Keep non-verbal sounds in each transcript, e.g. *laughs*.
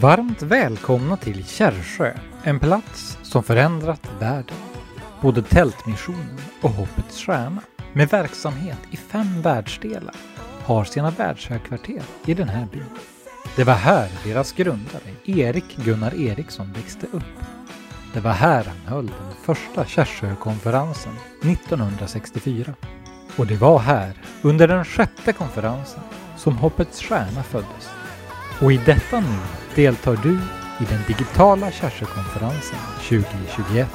Varmt välkomna till Kärrsjö, en plats som förändrat världen. Både Tältmissionen och Hoppets Stjärna, med verksamhet i fem världsdelar, har sina världshögkvarter i den här byn. Det var här deras grundare, Erik Gunnar Eriksson, växte upp. Det var här han höll den första Kärrsjökonferensen 1964. Och det var här, under den sjätte konferensen, som Hoppets Stjärna föddes. Och i detta nu deltar du i den digitala Kärrsjökonferensen 2021.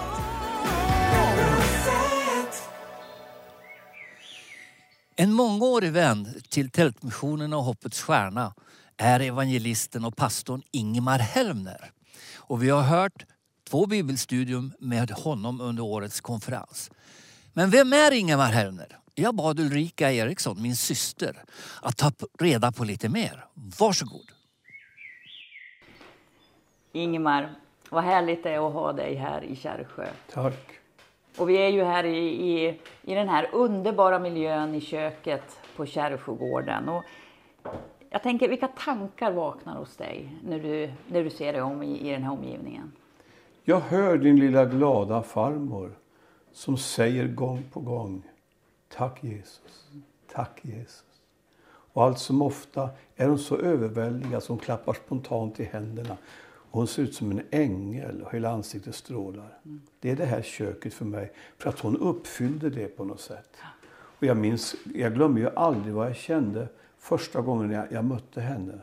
En mångårig vän till Tältmissionen och Hoppets Stjärna är evangelisten och pastorn Ingemar Helmner. Och vi har hört två bibelstudium med honom under årets konferens. Men vem är Ingemar Helmner? Jag bad Ulrika Eriksson, min syster, att ta reda på lite mer. Varsågod. Ingemar, vad härligt det är att ha dig här i Kärrsjö. Tack. Och vi är ju här i, i, i den här underbara miljön i köket på Kärrsjögården. Och jag tänker, vilka tankar vaknar hos dig när du, när du ser dig om i, i den här omgivningen? Jag hör din lilla glada farmor som säger gång på gång Tack Jesus, tack Jesus. Och allt som ofta är hon så överväldigad som klappar spontant i händerna. Och hon ser ut som en ängel och hela ansiktet strålar. Mm. Det är det här köket för mig, för att hon uppfyllde det på något sätt. Och jag minns, jag glömmer ju aldrig vad jag kände första gången jag, jag mötte henne.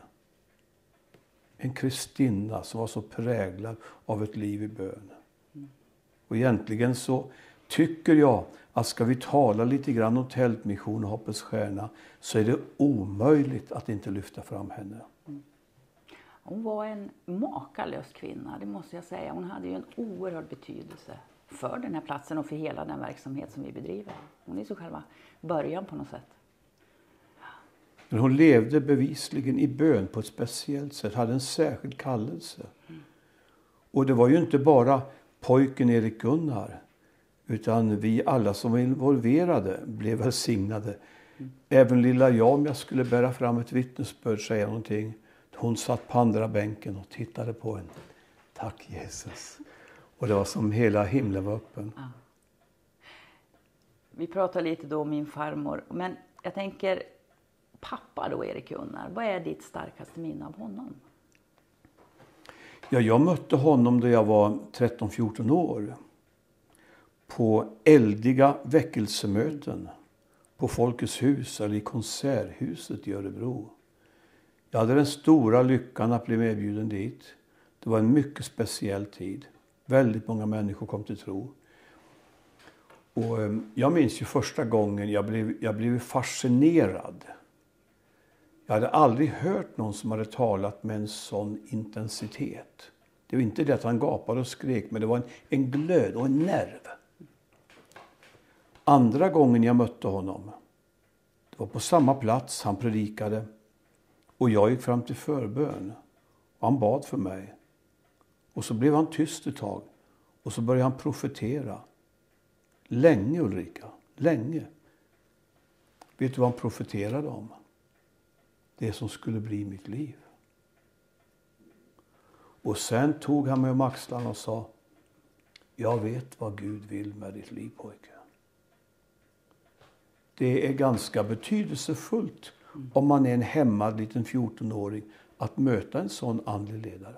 En Kristina som var så präglad av ett liv i bön. Och egentligen så tycker jag att ska vi tala lite grann om Tältmission och Hoppets Stjärna så är det omöjligt att inte lyfta fram henne. Mm. Hon var en makalös kvinna, det måste jag säga. Hon hade ju en oerhörd betydelse för den här platsen och för hela den verksamhet som vi bedriver. Hon är så själva början på något sätt. Men hon levde bevisligen i bön på ett speciellt sätt, hade en särskild kallelse. Mm. Och det var ju inte bara pojken Erik Gunnar utan vi alla som var involverade blev välsignade. Även lilla jag, om jag skulle bära fram ett vittnesbörd, säga någonting. Hon satt på andra bänken och tittade på en. Tack Jesus. Och det var som hela himlen var öppen. Ja. Vi pratade lite då om min farmor. Men jag tänker, pappa då, Erik Gunnar. Vad är ditt starkaste minne av honom? Ja, jag mötte honom då jag var 13-14 år på eldiga väckelsemöten på Folkets hus eller i Konserthuset i Örebro. Jag hade den stora lyckan att bli medbjuden dit. Det var en mycket speciell tid. Väldigt många människor kom till tro. Och ehm, jag minns ju första gången jag blev, jag blev fascinerad. Jag hade aldrig hört någon som hade talat med en sån intensitet. Det var inte det att han gapade och skrek, men det var en, en glöd och en nerv. Andra gången jag mötte honom, det var på samma plats han predikade och jag gick fram till förbön och han bad för mig. Och så blev han tyst ett tag och så började han profetera. Länge Ulrika, länge. Vet du vad han profeterade om? Det som skulle bli mitt liv. Och sen tog han mig om axlarna och sa Jag vet vad Gud vill med ditt liv pojke det är ganska betydelsefullt om man är en hämmad liten 14-åring att möta en sån andlig ledare.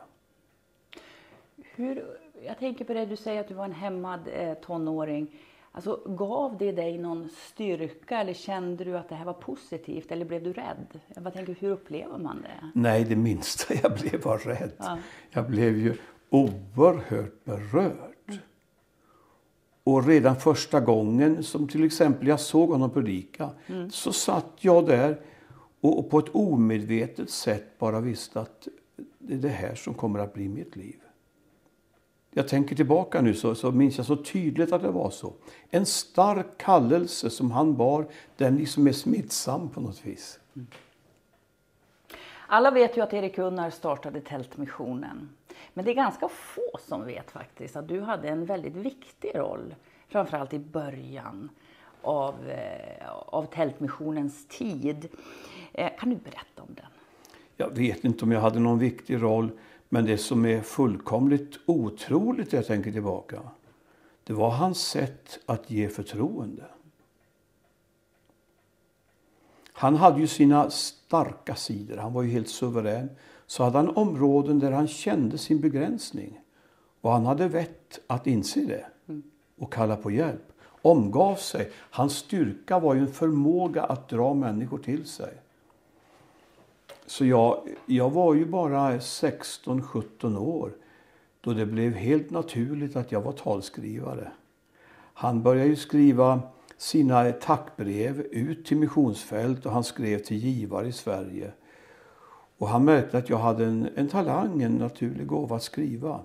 Hur, jag tänker på det du säger att du var en hämmad eh, tonåring. Alltså, gav det dig någon styrka eller kände du att det här var positivt eller blev du rädd? Jag tänker, hur upplever man det? Nej, det minsta *laughs* jag blev var rädd. Ja. Jag blev ju oerhört berörd. Och redan första gången som till exempel jag såg honom predika mm. så satt jag där och, och, på ett omedvetet sätt bara visste att det är det här som kommer att bli mitt liv. Jag tänker tillbaka nu så, så minns jag så tydligt att det var så. En stark kallelse som han bar, den liksom är smittsam på något vis. Mm. Alla vet ju att Erik Gunnar startade Tältmissionen. Men det är ganska få som vet faktiskt att du hade en väldigt viktig roll, framförallt i början av, eh, av Tältmissionens tid. Eh, kan du berätta om den? jag vet inte om jag hade någon viktig roll, men det som är fullkomligt otroligt jag tänker tillbaka, det var hans sätt att ge förtroende. Han hade ju sina starka sidor, han var ju helt suverän. Så hade han områden där han kände sin begränsning. Och han hade vett att inse det och kalla på hjälp. Omgav sig. Hans styrka var ju en förmåga att dra människor till sig. Så jag, jag var ju bara 16-17 år då det blev helt naturligt att jag var talskrivare. Han började ju skriva sina tackbrev ut till missionsfält och han skrev till givare i Sverige. Och han märkte att jag hade en, en talang, en naturlig gåva att skriva.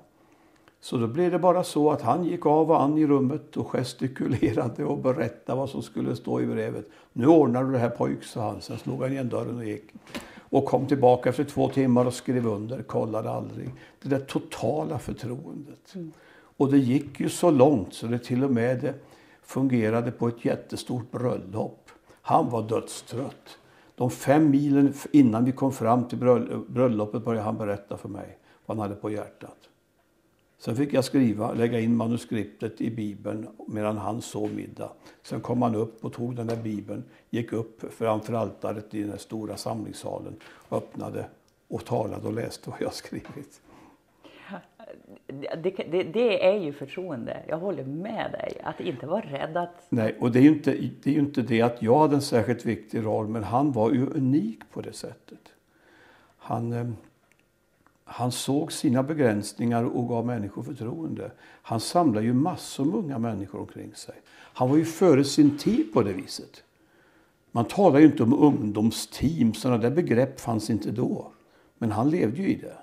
Så då blev det bara så att han gick av och an i rummet och gestikulerade och berättade vad som skulle stå i brevet. Nu ordnar du det här pojk, sa han. Sen slog han igen dörren och gick. Och kom tillbaka efter två timmar och skrev under, kollade aldrig. Det där totala förtroendet. Mm. Och det gick ju så långt så det till och med fungerade på ett jättestort bröllop. Han var dödstrött. De fem milen innan vi kom fram till bröllopet började han berätta för mig vad han hade på hjärtat. Sen fick jag skriva, lägga in manuskriptet i Bibeln medan han sov middag. Sen kom han upp och tog den där Bibeln, gick upp framför altaret i den stora samlingssalen, öppnade och talade och läste vad jag skrivit. Det, det, det, är ju förtroende. Jag håller med dig. Att inte vara rädd att... Nej, och det är ju inte det, är inte det att jag hade en särskilt viktig roll, men han var ju unik på det sättet. Han, eh, han såg sina begränsningar och gav människor förtroende. Han samlade ju massor med unga människor omkring sig. Han var ju före sin tid på det viset. Man talar ju inte om ungdomsteam, sådana där begrepp fanns inte då. Men han levde ju i det.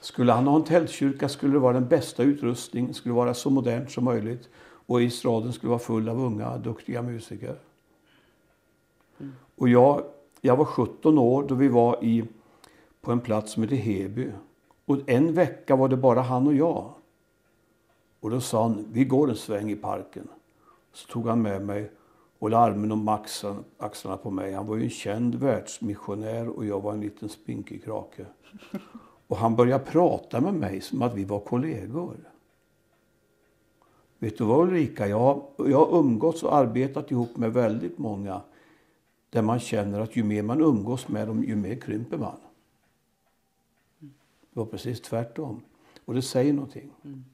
Skulle han ha en tältkyrka skulle det vara den bästa utrustning, skulle vara så modernt som möjligt. Och estraden skulle vara full av unga, duktiga musiker. Mm. Och jag, jag var 17 år då vi var i, på en plats som heter Heby. Och en vecka var det bara han och jag. Och då sa han, vi går en sväng i parken. Så tog han med mig och la armen om axlarna, axlarna på mig. Han var ju en känd världsmissionär och jag var en liten spinkig krake. Och han började prata med mig som att vi var kollegor. Vet du vad Ulrika, jag, jag har umgåtts och arbetat ihop med väldigt många där man känner att ju mer man umgås med dem, ju mer krymper man. Det var precis tvärtom. Och det säger någonting. Mm.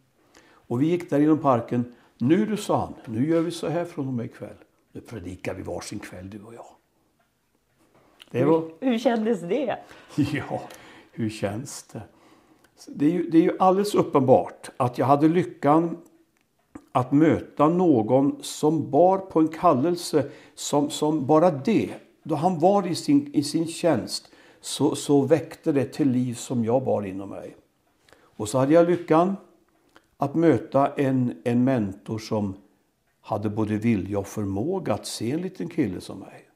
Och vi gick där inom parken. Nu du, sa han, nu gör vi så här från och med ikväll. Nu predikar vi varsin kväll du och jag. Det var... hur, hur kändes det? *laughs* Ja, hur känns det? Det är, ju, det är ju alldeles uppenbart att jag hade lyckan att möta någon som bar på en kallelse som, som bara det, då han var i sin, i sin tjänst, så, så väckte det till liv som jag bar inom mig. Och så hade jag lyckan att möta en, en mentor som hade både vilja och förmåga att se en liten kille som mig.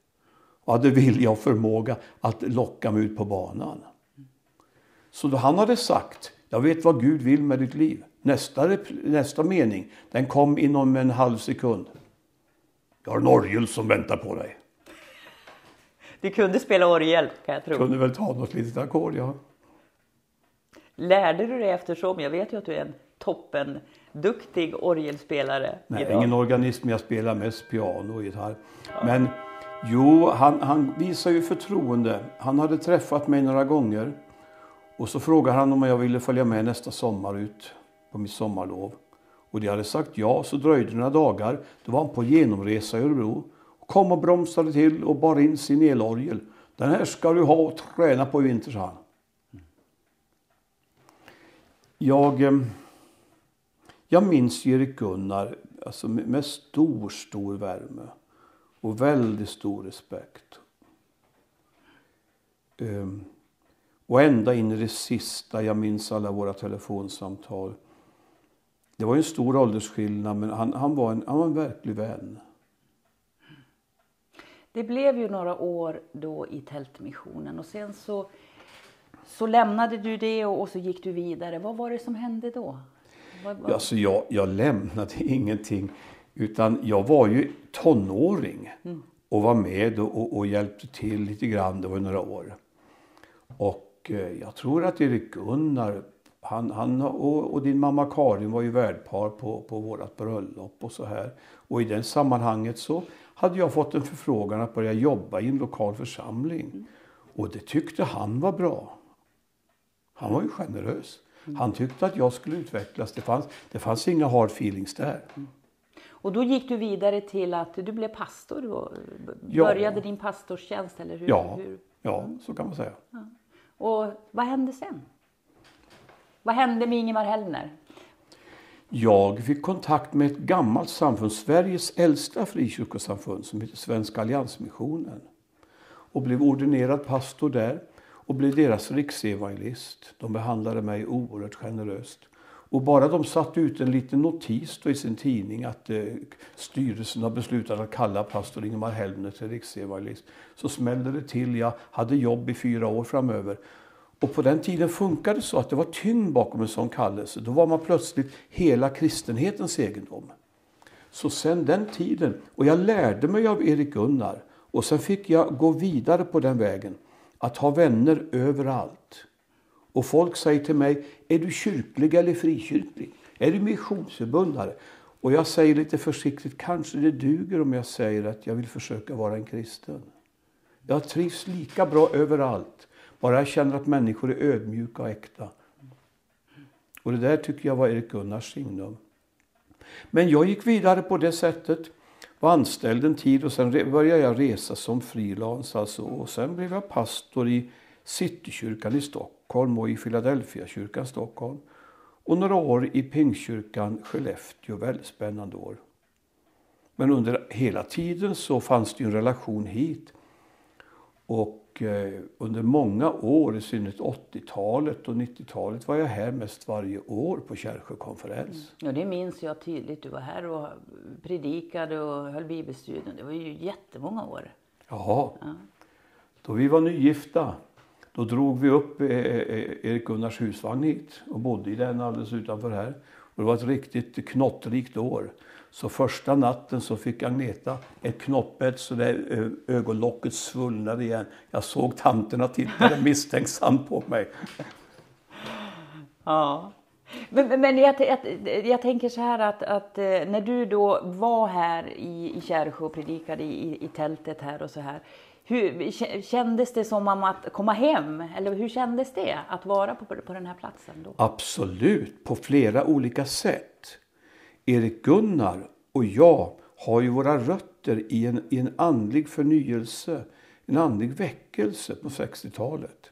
Och hade vilja och förmåga att locka mig ut på banan. Så då han hade sagt, jag vet vad Gud vill med ditt liv. Nästa, nästa mening, den kom inom en halv sekund. Jag har en orgel som väntar på dig. Du kunde spela orgel kan jag tro. Kunde väl ta något litet ackord, ja. Lärde du dig eftersom? Jag vet ju att du är en toppen duktig orgelspelare. Nej, idag. ingen organism. Jag spelar mest piano och gitarr. Ja. Men jo, han, han visar ju förtroende. Han hade träffat mig några gånger. Och så frågade han om jag ville följa med nästa sommar ut på mitt sommarlov. Och de hade sagt ja, så dröjde det några dagar. Då var han på genomresa i Örebro. Kom och bromsade till och bar in sin elorgel. Den här ska du ha och träna på i vinter, sa han. Jag, eh, jag minns Erik Gunnar alltså med stor, stor värme och väldigt stor respekt. Um, och ända in i det sista, jag minns alla våra telefonsamtal. Det var en stor åldersskillnad, men han, han, var, en, han var en verklig vän. Det blev ju några år då i Tältmissionen och sen så, så lämnade du det och, och så gick du vidare. Vad var det som hände då? Vad, vad... Alltså jag, jag lämnade *laughs* ingenting, utan jag var ju tonåring mm. och var med och, och, och hjälpte till lite grann. Det var några år. Och eh, jag tror att Erik Gunnar han, han och, och, din mamma Karin var ju värdpar på, på vårt bröllop och så här. Och i det sammanhanget så hade jag fått en förfrågan att börja jobba i en lokal församling. Och det tyckte han var bra. Han var ju generös. Han tyckte att jag skulle utvecklas. Det fanns, det fanns inga hard feelings där. Och då gick du vidare till att du blev pastor och började ja. din pastorstjänst, eller hur? Ja, ja så kan man säga. Ja. Och vad hände sen? Vad hände med Ingemar Hellner? Jag fick kontakt med ett gammalt samfund, Sveriges äldsta frikyrkosamfund som heter Svenska Alliansmissionen. Och blev ordinerad pastor där och blev deras riksevangelist. De behandlade mig oerhört generöst. Och bara de satte ut en liten notis i sin tidning att eh, styrelsen har beslutat att kalla pastor Ingemar Hellner till riksevangelist så smällde det till. Jag hade jobb i fyra år framöver. Och på den tiden funkade det så att det var tyngd bakom en sån kallelse. Då var man plötsligt hela kristenhetens egendom. Så sen den tiden, och jag lärde mig av Erik Gunnar och sen fick jag gå vidare på den vägen. Att ha vänner överallt. Och folk säger till mig, är du kyrklig eller frikyrklig? Är du missionsförbundare? Och jag säger lite försiktigt, kanske det duger om jag säger att jag vill försöka vara en kristen. Jag trivs lika bra överallt. Bara jag känner att människor är ödmjuka och äkta. Och det där tycker jag var Erik Gunnars signum. Men jag gick vidare på det sättet. Var anställd en tid och sen började jag resa som frilans. Alltså. Och sen blev jag pastor i Citykyrkan i Stockholm och i Philadelphia-kyrkan Stockholm. Och några år i Pingstkyrkan Skellefteå. Väldigt spännande år. Men under hela tiden så fanns det en relation hit. Och Eh, under många år, i synnerhet 80-talet och 90-talet, var jag här mest varje år på Kärrsjö konferens. Mm. Ja, det minns jag tydligt. Du var här och predikade och höll bibelstudier. Det var ju jättemånga år. Jaha. Ja. Då vi var nygifta, då drog vi upp eh, eh, Erik Gunnars husvagn hit och bodde i den alldeles utanför här. Och det var ett riktigt knottrikt år. Så första natten så fick Agneta ett knoppbett så där eh, ögonlocket svullnade igen. Jag såg tanterna titta misstänksamt på mig. Ja. Men, men jag, jag, jag, tänker så här att, att, eh, när du då var här i, i Kärrsjö och predikade i, i tältet här och så här. Hur, kändes det som att komma hem? Eller hur kändes det att vara på, på den här platsen? Då? Absolut, på flera olika sätt. Erik Gunnar och jag har ju våra rötter i en, i en andlig förnyelse, en andlig väckelse på 60-talet.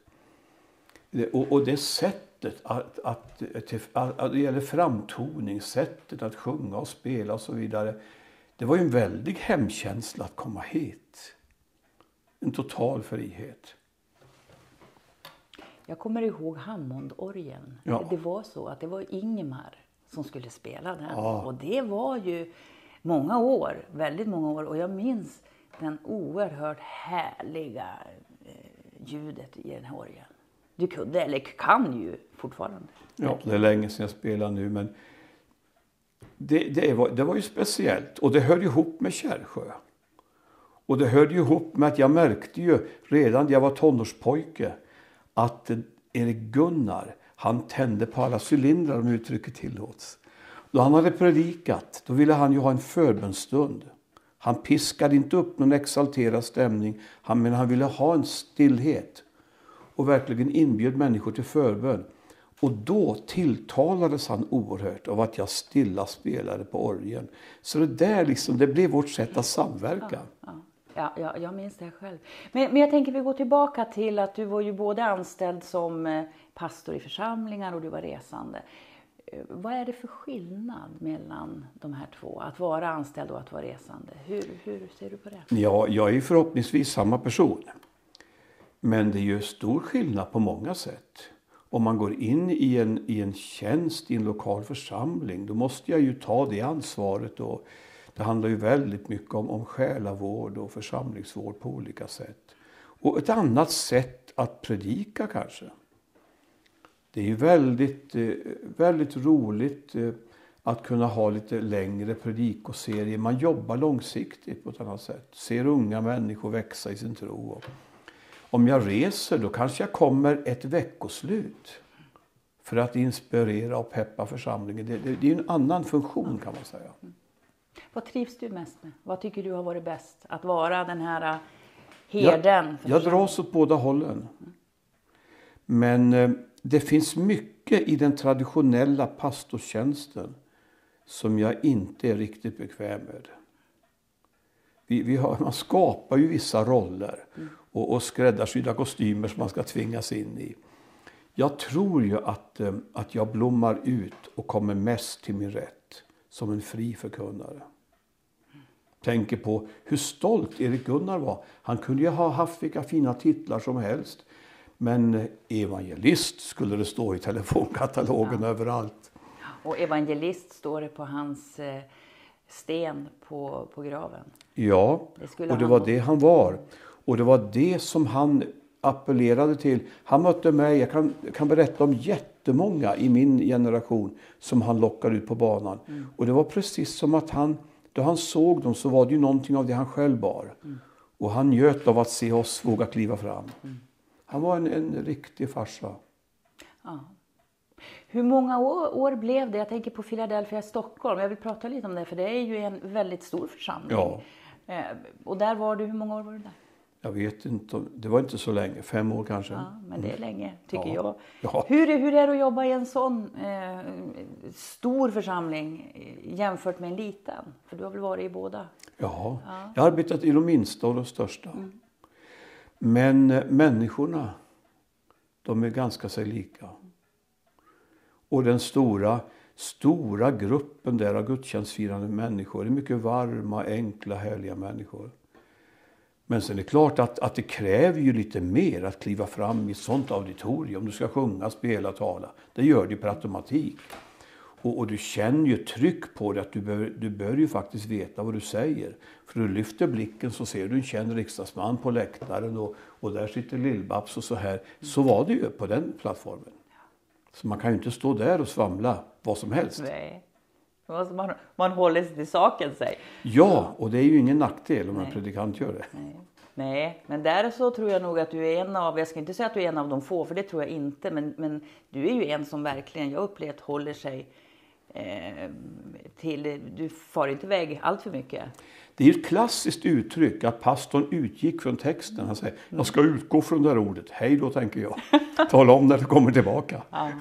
Och, och det sättet att, att, att, att, det gäller framtoning, sättet att sjunga och spela och så vidare. Det var ju en väldig hemkänsla att komma hit. En total frihet. Jag kommer ihåg Hammondorgeln. Ja. Det var så att det var Ingemar som skulle spela den. Ja. Och det var ju många år, väldigt många år. Och jag minns den oerhört härliga eh, ljudet i den här orgeln. Du kunde, eller kan ju fortfarande. Ja, det är länge sedan jag spelade nu men det, det, var, det var ju speciellt och det hörde ihop med Kärrsjö. Och det hörde ihop med att jag märkte ju redan när jag var tonårspojke att Erik Gunnar han tände på alla cylindrar om uttrycket tillåts. Då han hade predikat då ville han ju ha en förbönstund. Han piskade inte upp någon exalterad stämning, men han ville ha en stillhet och verkligen inbjöd människor till förbön. Och då tilltalades han oerhört av att jag stilla spelade på orgeln. Så det där liksom, det blev vårt sätt att samverka. Ja, ja ja jag minns det själv. Men, men jag tänker vi går tillbaka till att du var ju både anställd som eh, pastor i församlingar och du var resande. Eh, vad är det för skillnad mellan de här två? Att vara anställd och att vara resande. Hur, hur ser du på det? Ja, jag är förhoppningsvis samma person. Men det är ju stor skillnad på många sätt. Om man går in i en, i en tjänst i en lokal församling då måste jag ju ta det ansvaret. Och det handlar ju väldigt mycket om, om själavård och församlingsvård på olika sätt. Och ett annat sätt att predika kanske. Det är ju väldigt, eh, väldigt roligt eh, att kunna ha lite längre predikoserier. Man jobbar långsiktigt på ett annat sätt. Ser unga människor växa i sin tro. Om jag reser då kanske jag kommer ett veckoslut för att inspirera och peppa församlingen. Det, det, det är en annan funktion kan man säga. Vad trivs du mest med? Vad tycker du har varit bäst? Att vara den här äh, herden? Jag, jag dras åt båda hållen. Men eh, det finns mycket i den traditionella pastorstjänsten som jag inte är riktigt bekväm med. Vi, vi har, man skapar ju vissa roller och, och skräddarsydda kostymer som man ska tvingas in i. Jag tror ju att, eh, att jag blommar ut och kommer mest till min rätt som en fri förkunnare. Tänker på hur stolt Erik Gunnar var. Han kunde ju ha haft vilka fina titlar som helst. Men evangelist skulle det stå i telefonkatalogen ja. överallt. Och evangelist står det på hans eh, sten på, på graven. Ja, det och det var det han var. Och det var det som han appellerade till. Han mötte mig, jag kan, kan berätta om jättemånga i min generation som han lockade ut på banan. Mm. Och det var precis som att han, då han såg dem så var det ju någonting av det han själv bar. Mm. Och han njöt av att se oss våga kliva fram. Mm. Han var en, en riktig farsa. Ja. Hur många år, år, blev det? Jag tänker på Philadelphia Stockholm. Jag vill prata lite om det för det är ju en väldigt stor församling. Ja. Eh, och där var du, hur många år var du där? Jag vet inte, det var inte så länge, fem år kanske. Ja, men det är mm. länge tycker ja. jag. Ja. Hur, hur är det att jobba i en sån eh, stor församling jämfört med en liten? För du har väl varit i båda? Ja, ja. jag har arbetat i de minsta och de största. Mm. Men eh, människorna, de är ganska sig lika. Och den stora, stora gruppen där av gudstjänstfirande människor är mycket varma, enkla, härliga människor. Men sen är det klart att, att det kräver ju lite mer att kliva fram i ett sånt auditorium. Du ska sjunga, spela, tala. Det gör det per automatik. Och, och, du känner ju tryck på dig att du bör, du bör ju faktiskt veta vad du säger. För du lyfter blicken så ser du en känd riksdagsman på läktaren och, och där sitter Lill-Babs och så här. Så var det ju på den plattformen. Så man kan ju inte stå där och svamla vad som helst. Nej. Man, man håller sig till saken. Sig. Ja, och det är ju ingen nackdel om Nej. en predikant gör det. Nej. Nej, men där så tror jag nog att du är en av, jag ska inte säga att du är en av de få, för det tror jag inte, men, men du är ju en som verkligen, jag upplevt, håller sig eh, till, du far inte iväg allt för mycket. Det är ett klassiskt uttryck att pastorn utgick från texten. Han säger, jag ska utgå från det här ordet. Hej då tänker jag. Tala om när du kommer tillbaka. Ja.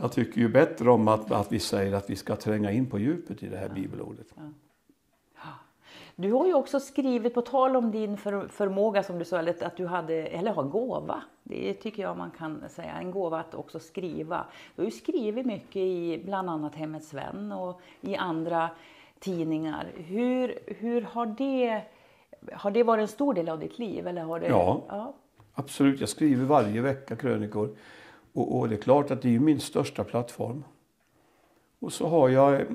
Jag tycker ju bättre om att, att vi säger att vi ska tränga in på djupet i det här bibelordet. Du har ju också skrivit, på tal om din för, förmåga som du sa, att du hade, eller har gåva. Det tycker jag man kan säga, en gåva att också skriva. Du har ju skrivit mycket i bland annat Hemmets Vän och i andra tidningar. Hur, hur har det, har det varit en stor del av ditt liv? Eller har det, ja, ja, absolut. Jag skriver varje vecka krönikor. Och, och det är klart att det är min största plattform. Och så har jag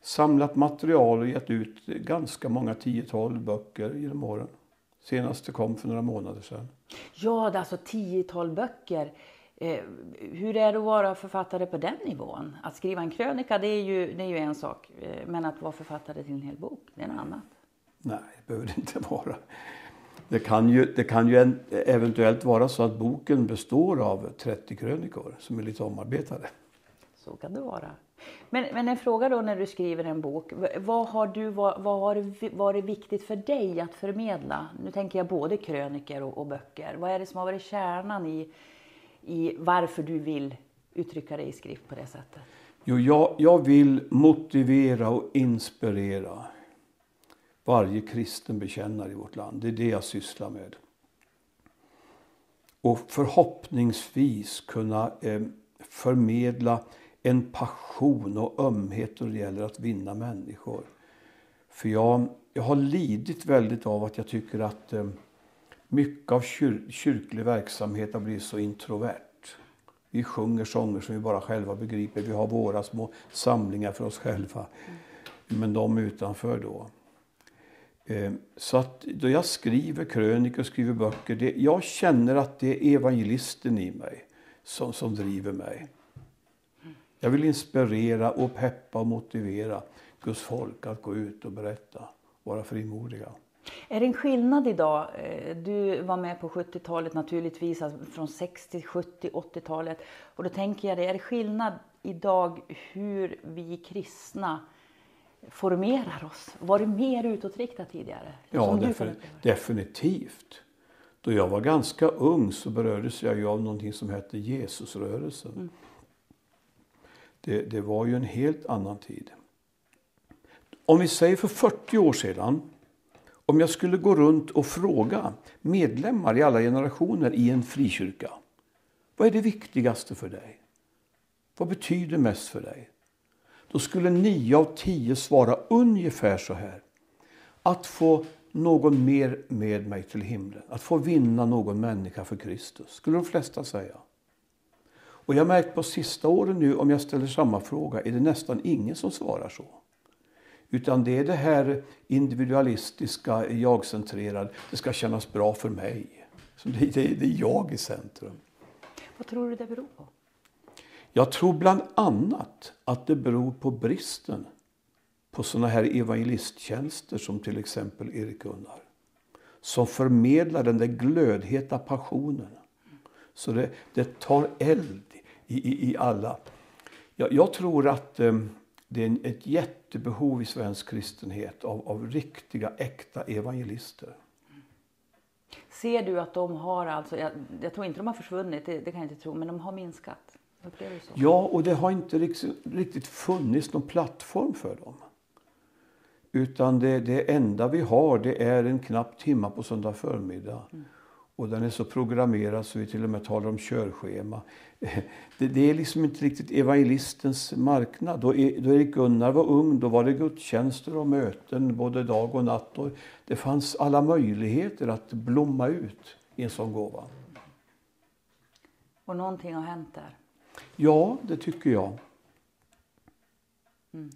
samlat material och gett ut ganska många tiotal böcker genom åren. Senaste kom för några månader sedan. Ja, det är alltså tiotal böcker. Eh, hur är det att vara författare på den nivån? Att skriva en krönika det är ju, det är ju en sak, eh, men att vara författare till en hel bok, det är en annat. Nej, det behöver det inte vara. Det kan ju, det kan ju eventuellt vara så att boken består av 30 krönikor som är lite omarbetade. Så kan det vara. Men, men en fråga då när du skriver en bok. Vad har, du, vad, vad har varit viktigt för dig att förmedla? Nu tänker jag både kröniker och, och böcker. Vad är det som har varit kärnan i, i varför du vill uttrycka dig i skrift på det sättet? Jo, jag, jag vill motivera och inspirera varje kristen bekännare i vårt land. Det är det jag sysslar med. Och förhoppningsvis kunna eh, förmedla en passion och ömhet då det gäller att vinna människor. För jag, jag har lidit väldigt av att jag tycker att eh, mycket av kyr, kyrklig verksamhet har blivit så introvert. Vi sjunger sånger som vi bara själva begriper. Vi har våra små samlingar för oss själva. Men de utanför då. Eh, så att då jag skriver krönikor och skriver böcker, det, jag känner att det är evangelisten i mig som, som driver mig. Jag vill inspirera och peppa och motivera Guds folk att gå ut och berätta, vara frimodiga. Är det en skillnad idag? Eh, du var med på 70-talet naturligtvis, alltså från 60, 70, 80-talet. Och då tänker jag det, är det skillnad idag hur vi kristna formerar oss? Var det mer utåtriktat tidigare? Ja, defin definitivt. Då jag var ganska ung så berördes jag ju av någonting som hette Jesusrörelsen. Mm. Det, det var ju en helt annan tid. Om vi säger för 40 år sedan, om jag skulle gå runt och fråga medlemmar i alla generationer i en frikyrka. Vad är det viktigaste för dig? Vad betyder mest för dig? Då skulle nio av tio svara ungefär så här. Att få någon mer med mig till himlen. Att få vinna någon människa för Kristus. Skulle de flesta säga. Och jag har märkt på sista åren nu, om jag ställer samma fråga, är det nästan ingen som svarar så. Utan det är det här individualistiska, jag-centrerade, det ska kännas bra för mig. Så det, det, det är jag i centrum. Vad tror du det beror på? Jag tror bland annat att det beror på bristen på sådana här evangelisttjänster som till exempel Erik Gunnar. Som förmedlar den där glödheta passionen. Så det, det tar eld i, i, i alla. Jag, jag tror att eh, det är ett jättebehov i svensk kristenhet av, av riktiga, äkta evangelister. Ser du att de har, alltså, jag, jag tror inte de har försvunnit, det, det, kan jag inte tro, men de har minskat? Ja, och det har inte riktigt, riktigt funnits någon plattform för dem. Utan det, det enda vi har det är en knapp timma på söndag förmiddag. Mm. Och den är så programmerad så vi till och med talar om körschema. *laughs* Det, det är liksom inte riktigt evangelistens marknad. Då, då Erik Gunnar var ung då var det gudstjänster och möten både dag och natt. Och det fanns alla möjligheter att blomma ut i en sån gåva. Och någonting har hänt där? Ja, det tycker jag. Mm.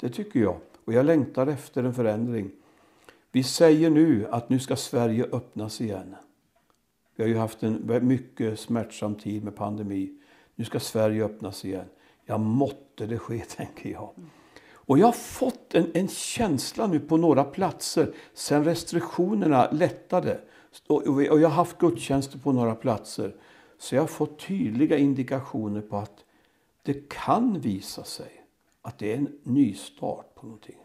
Det tycker jag. Och jag längtar efter en förändring. Vi säger nu att nu ska Sverige öppnas igen. Vi har ju haft en mycket smärtsam tid med pandemi. Nu ska Sverige öppnas igen. Ja, måtte det ske, *laughs* tänker jag. Och jag har fått en, en känsla nu på några platser sen restriktionerna lättade. Och, och jag har haft gudstjänster på några platser. Så jag har fått tydliga indikationer på att det kan visa sig att det är en nystart på någonting.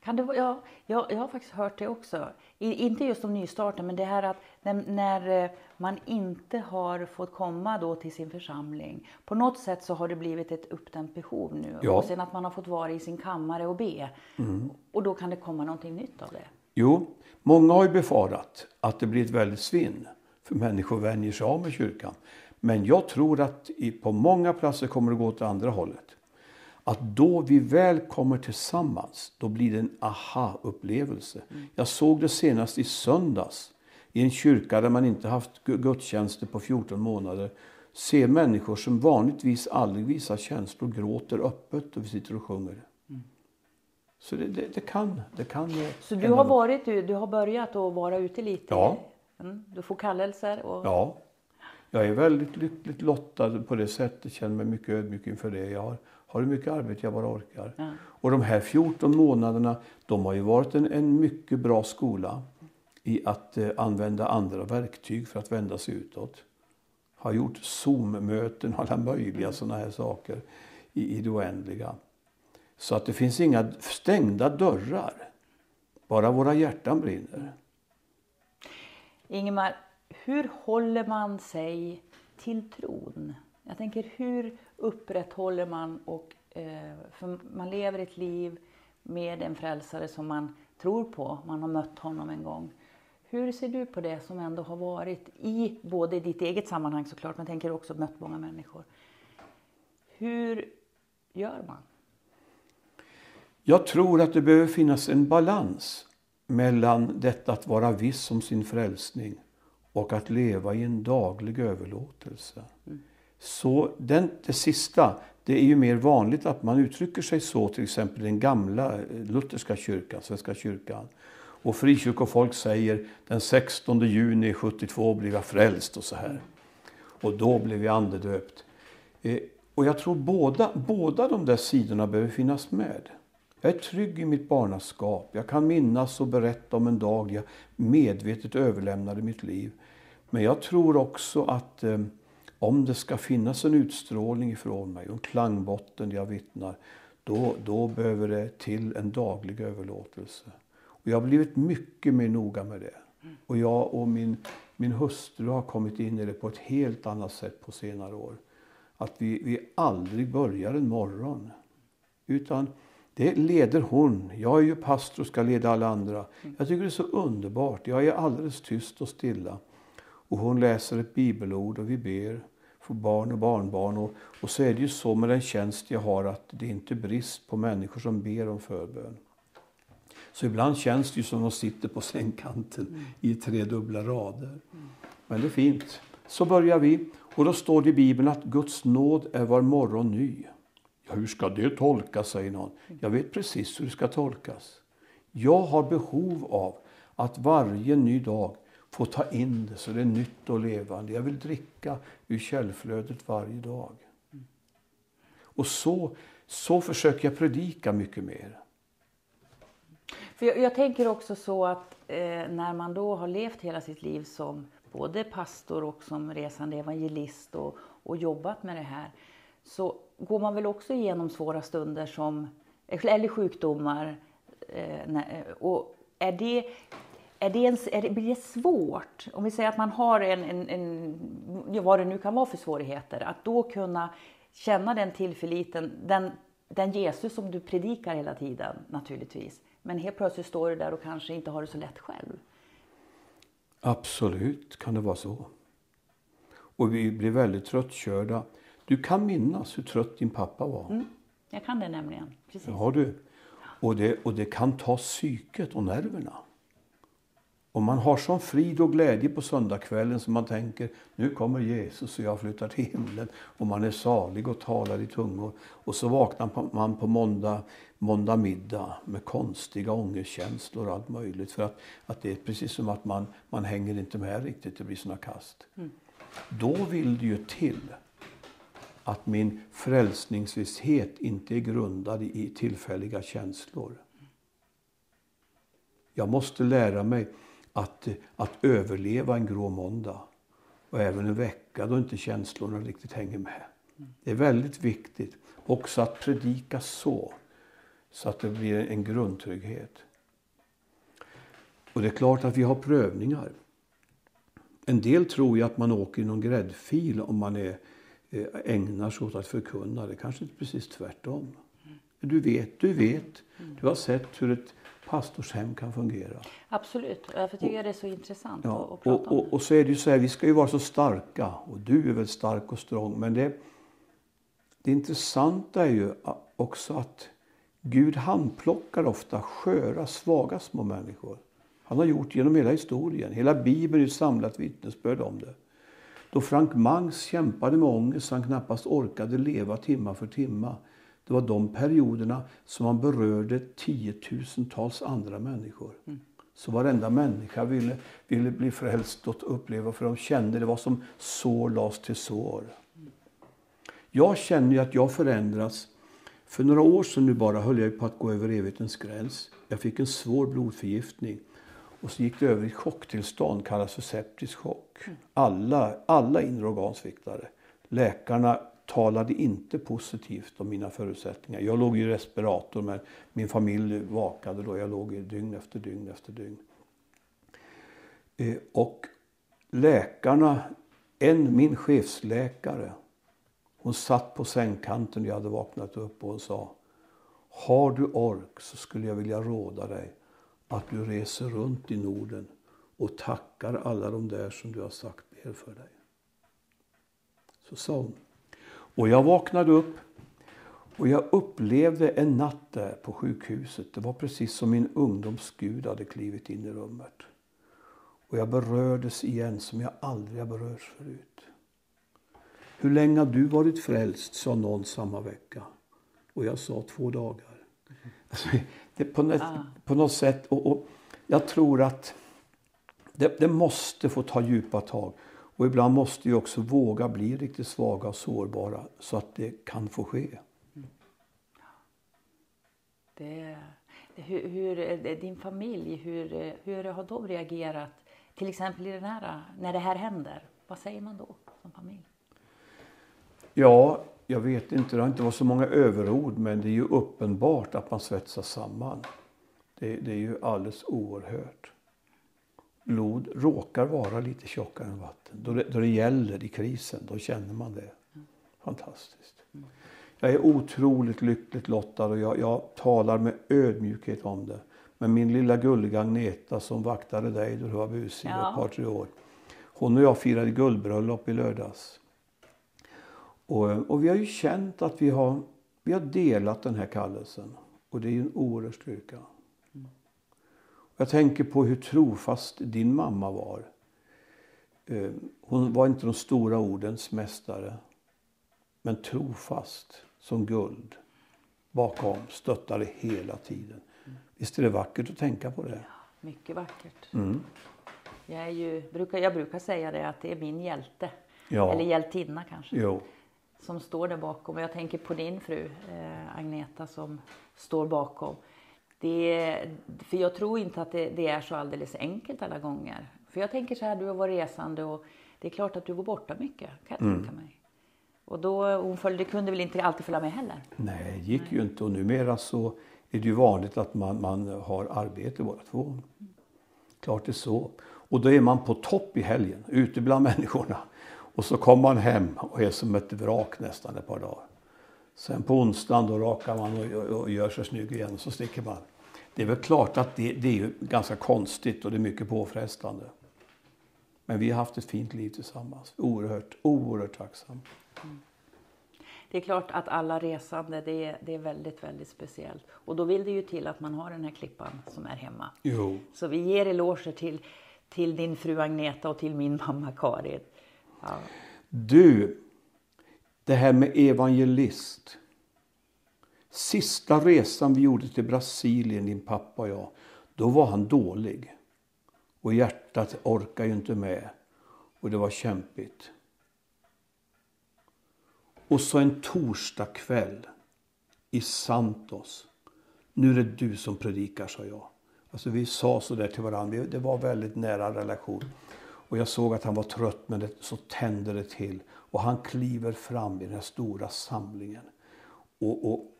Kan det, ja, jag, jag har faktiskt hört det också. I, inte just om nystarten, men det här att när, när, eh, man inte har fått komma då till sin församling. På något sätt så har det blivit ett uppdämt behov nu. Ja. Och sen att man har fått vara i sin kammare och be. Mm. Och då kan det komma någonting nytt av det. Jo, många har ju befarat att det blir ett väldigt svinn. För människor vänjer sig av med kyrkan. Men jag tror att på många platser kommer det gå åt andra hållet att då vi väl kommer tillsammans, då blir det en aha-upplevelse. Mm. Jag såg det senast i söndags i en kyrka där man inte haft gudstjänster på 14 månader. Se människor som vanligtvis aldrig visar känslor gråter öppet och vi sitter och sjunger. Mm. Så det, det, det, kan, det kan. Så du har, varit, du, du har börjat att vara ute lite? Ja. Mm. Du får kallelser? Och... Ja. Jag är väldigt lyckligt lottad på det sättet. Känner mig mycket ödmjuk inför det. Jag har har hur mycket arbete jag bara orkar. Ja. Och de här 14 månaderna, de har ju varit en, en mycket bra skola i att eh, använda andra verktyg för att vända sig utåt. Har gjort Zoom-möten och alla möjliga sådana här saker i, i det oändliga. Så att det finns inga stängda dörrar. Bara våra hjärtan brinner. Ingemar, hur håller man sig till tron? Jag tänker hur upprätthåller man och eh, för man lever ett liv med en frälsare som man tror på, man har mött honom en gång. Hur ser du på det som ändå har varit i både ditt eget sammanhang såklart, men tänker också mött många människor. Hur gör man? Jag tror att det behöver finnas en balans mellan detta att vara viss om sin frälsning och att leva i en daglig överlåtelse. Mm. Så den, det sista, det är ju mer vanligt att man uttrycker sig så, till exempel den gamla eh, lutherska kyrkan, Svenska kyrkan. Och frikyrkofolk säger den 16 juni 72 blev jag frälst och så här. Och då blev jag andedöpt. Eh, och jag tror båda, båda de där sidorna behöver finnas med. Jag är trygg i mitt barnaskap. Jag kan minnas och berätta om en dag jag medvetet överlämnade mitt liv. Men jag tror också att eh, om det ska finnas en utstrålning ifrån mig och en klangbotten där jag vittnar, då, då behöver det till en daglig överlåtelse. Och jag har blivit mycket mer noga med det. Och jag och min, min hustru har kommit in i det på ett helt annat sätt på senare år. Att vi, vi aldrig börjar en morgon. Utan det leder hon. Jag är ju pastor och ska leda alla andra. Jag tycker det är så underbart. Jag är alldeles tyst och stilla. Och hon läser ett bibelord och vi ber för barn och barnbarn. Och, och så är det ju så med den tjänst jag har att det är inte brist på människor som ber om förbön. Så ibland känns det ju som att de sitter på sängkanten mm. i tre dubbla rader. Mm. Men det är fint. Så börjar vi. Och då står det i Bibeln att Guds nåd är var morgon ny. Ja, hur ska det tolkas, säger någon. Jag vet precis hur det ska tolkas. Jag har behov av att varje ny dag få ta in det så det är nytt och levande. Jag vill dricka ur källflödet varje dag. Och så, så försöker jag predika mycket mer. För jag, jag tänker också så att eh, när man då har levt hela sitt liv som både pastor och som resande evangelist och, och jobbat med det här så går man väl också igenom svåra stunder som, eller sjukdomar. Eh, och är det, är det, en, är det, blir det svårt, om vi säger att man har en, en, en, vad det nu kan vara för svårigheter, att då kunna känna den tillförliten, den, den Jesus som du predikar hela tiden naturligtvis. Men helt plötsligt står du där och kanske inte har det så lätt själv. Absolut kan det vara så. Och vi blir väldigt tröttkörda. Du kan minnas hur trött din pappa var. Mm, jag kan det nämligen. Precis. Ja, du. Och det, och det kan ta psyket och nerverna. Och man har sån frid och glädje på söndagskvällen som man tänker nu kommer Jesus och jag flyttar till himlen. Och man är salig och talar i tungor. Och så vaknar man på måndag, måndag middag med konstiga ångestkänslor och allt möjligt. För att, att det är precis som att man, man hänger inte med riktigt, det blir såna kast. Mm. Då vill det ju till att min frälsningsvisshet inte är grundad i tillfälliga känslor. Jag måste lära mig att, att överleva en grå måndag och även en vecka då inte känslorna riktigt hänger med. Det är väldigt viktigt också att predika så, så att det blir en grundtrygghet. Och det är klart att vi har prövningar. En del tror ju att man åker i någon gräddfil om man är, ägnar sig åt att förkunna. Det kanske inte precis tvärtom. Du vet, du vet. Du har sett hur ett pastorshem kan fungera. Absolut, därför tycker jag det är så intressant ja, att, att prata och, om det. Och så är det ju så här, vi ska ju vara så starka och du är väl stark och strong. Men det, det intressanta är ju också att Gud handplockar ofta sköra, svaga små människor. Han har gjort genom hela historien. Hela Bibeln är ett samlat vittnesbörd om det. Då Frank Mangs kämpade med ångest han knappast orkade leva timma för timma det var de perioderna som man berörde tiotusentals andra människor. Mm. Så varenda människa ville, ville bli frälst och uppleva, för de kände det var som sår lades till sår. Jag känner ju att jag förändras. För några år sedan nu bara höll jag på att gå över evighetens gräns. Jag fick en svår blodförgiftning. Och så gick det över i chocktillstånd, kallas för septisk chock. Alla, alla inre organ sviktade. Läkarna talade inte positivt om mina förutsättningar. Jag låg i respirator men min familj vakade då. Jag låg i dygn efter dygn efter dygn. Eh, och läkarna, en, min chefsläkare, hon satt på sängkanten när jag hade vaknat upp och hon sa Har du ork så skulle jag vilja råda dig att du reser runt i Norden och tackar alla de där som du har sagt ber för dig. Så sa hon. Och jag vaknade upp och jag upplevde en natt där på sjukhuset. Det var precis som min ungdomsgud hade klivit in i rummet. Och jag berördes igen som jag aldrig har berörts förut. Hur länge har du varit frälst? sa någon samma vecka. Och jag sa två dagar. Alltså, det på, något, ah. på något sätt. Och, och, jag tror att det, det måste få ta djupa tag. Och ibland måste vi också våga bli riktigt svaga och sårbara så att det kan få ske. Det, det, hur, hur, din familj, hur, hur har de reagerat? Till exempel i den här, när det här händer, vad säger man då som familj? Ja, jag vet inte. Det har inte varit så många överord, men det är ju uppenbart att man svetsas samman. Det, det är ju alldeles oerhört. Blod råkar vara lite tjockare än vatten. Då det, då det gäller i krisen, då känner man det. Fantastiskt. Jag är otroligt lyckligt lottad och jag, jag talar med ödmjukhet om det. Men min lilla gulliga Agneta som vaktade dig då du var busig Ja. ett par, tre år. Hon och jag firade guldbröllop i lördags. Och, och vi har ju känt att vi har, vi har delat den här kallelsen. Och det är ju en oerhörd styrka. Jag tänker på hur trofast din mamma var. Eh, Hon var inte de stora ordens mästare. Men trofast som guld. Bakom, stöttade hela tiden. Visst är det vackert att tänka på det? Mycket vackert. Mm. Jag, ju, brukar, jag brukar säga det att det är min hjälte, Ja. eller hjältinna kanske, Jo. Som står där bakom. Och jag tänker på din fru eh, Agneta som står bakom. Det, för jag tror inte att det, det är så alldeles enkelt alla gånger. För jag tänker så här, du har varit resande och det är klart att du var borta mycket, kan jag tänka mig. Och då, hon följde, kunde väl inte alltid följa med heller. Nej, det gick ju inte. Och numera så är det ju vanligt att man, man har arbete båda två. Klart det är så. Och då är man på topp i helgen, ute bland *laughs* människorna. Och så kommer man hem och är som ett vrak nästan ett par dagar. Sen på onsdagen då rakar man och, och, och gör sig snygg igen och så sticker man. Det är väl klart att det, det är ganska konstigt och det är mycket påfrestande. Men vi har haft ett fint liv tillsammans. Oerhört, oerhört tacksam. Det är klart att alla resande, det är, det är väldigt, väldigt speciellt. Och då vill det ju till att man har den här klippan som är hemma. Jo. Så vi ger eloger till, till din fru Agneta och till min mamma Karin. Ja, Du, det här med evangelist. Sista resan vi gjorde till Brasilien, din pappa och jag, då var han dålig. Och hjärtat orkade ju inte med. Och det var kämpigt. Och så en torsdagkväll i Santos. Nu är det du som predikar, sa jag. Alltså vi sa så där till varandra. Det var väldigt nära relation. Och jag såg att han var trött, men det, så tände det till. Och han kliver fram i den här stora samlingen. Och, och,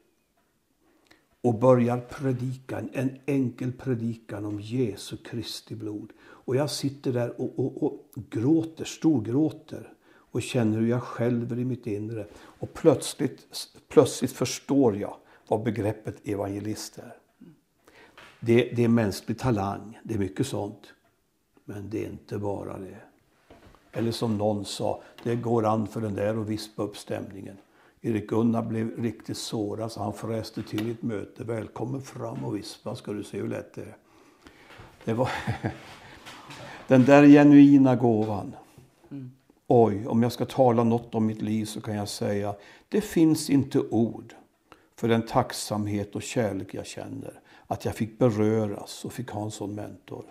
och börjar predika, en, enkel predikan om Jesu Kristi blod. Och jag sitter där och, och, och gråter, storgråter och känner hur jag skälver i mitt inre. Och plötsligt, plötsligt förstår jag vad begreppet evangelist är. Det, det är mänsklig talang, det är mycket sånt. Men det är inte bara det. Eller som någon sa, det går an för den där att vispa upp stämningen. Erik Gunnar blev riktigt sårad så han fräste till i ett möte. Välkommen fram och vispa ska du se hur lätt det är. Det var *laughs* den där genuina gåvan. Oj, om jag ska tala något om mitt liv så kan jag säga det finns inte ord för den tacksamhet och kärlek jag känner. Att jag fick beröras och fick ha en sån mentor.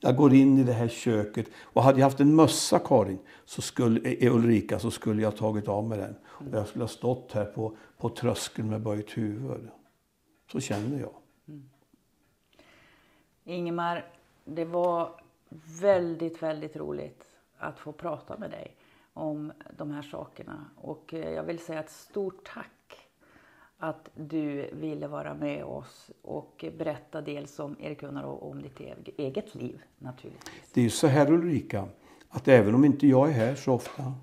Jag går in i det här köket och hade jag haft en mössa Karin, så skulle, eh, eh, Ulrika, så skulle jag tagit av mig den. Och jag skulle ha stått här på, på tröskeln med böjt huvud. Så känner jag. Mm. Ingemar, det var väldigt, väldigt roligt att få prata med dig om de här sakerna. Och eh, jag vill säga ett stort tack att du ville vara med oss och berätta dels om Erik Gunnar och om ditt eget liv naturligtvis. Det är ju så här Ulrika, att även om inte jag är här så ofta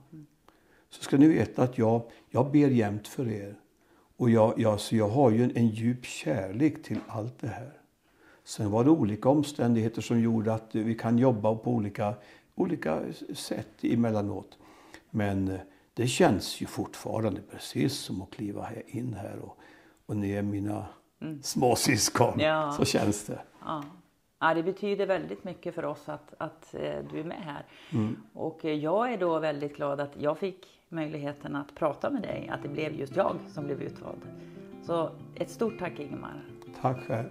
så ska ni veta att jag, jag ber jämt för er. Och jag, jag, så jag har ju en, en djup kärlek till allt det här. Sen var det olika omständigheter som gjorde att vi kan jobba på olika, olika sätt emellanåt. Men eh, det känns ju fortfarande precis som att kliva in här och, och ni är mina småsyskon. Ja. Så känns det. Ja. Ja, det betyder väldigt mycket för oss att, att eh, du är med här. Och eh, jag är då väldigt glad att jag fick möjligheten att prata med dig, att det blev just jag som blev utvald. Så ett stort tack Ingemar. Tack själv.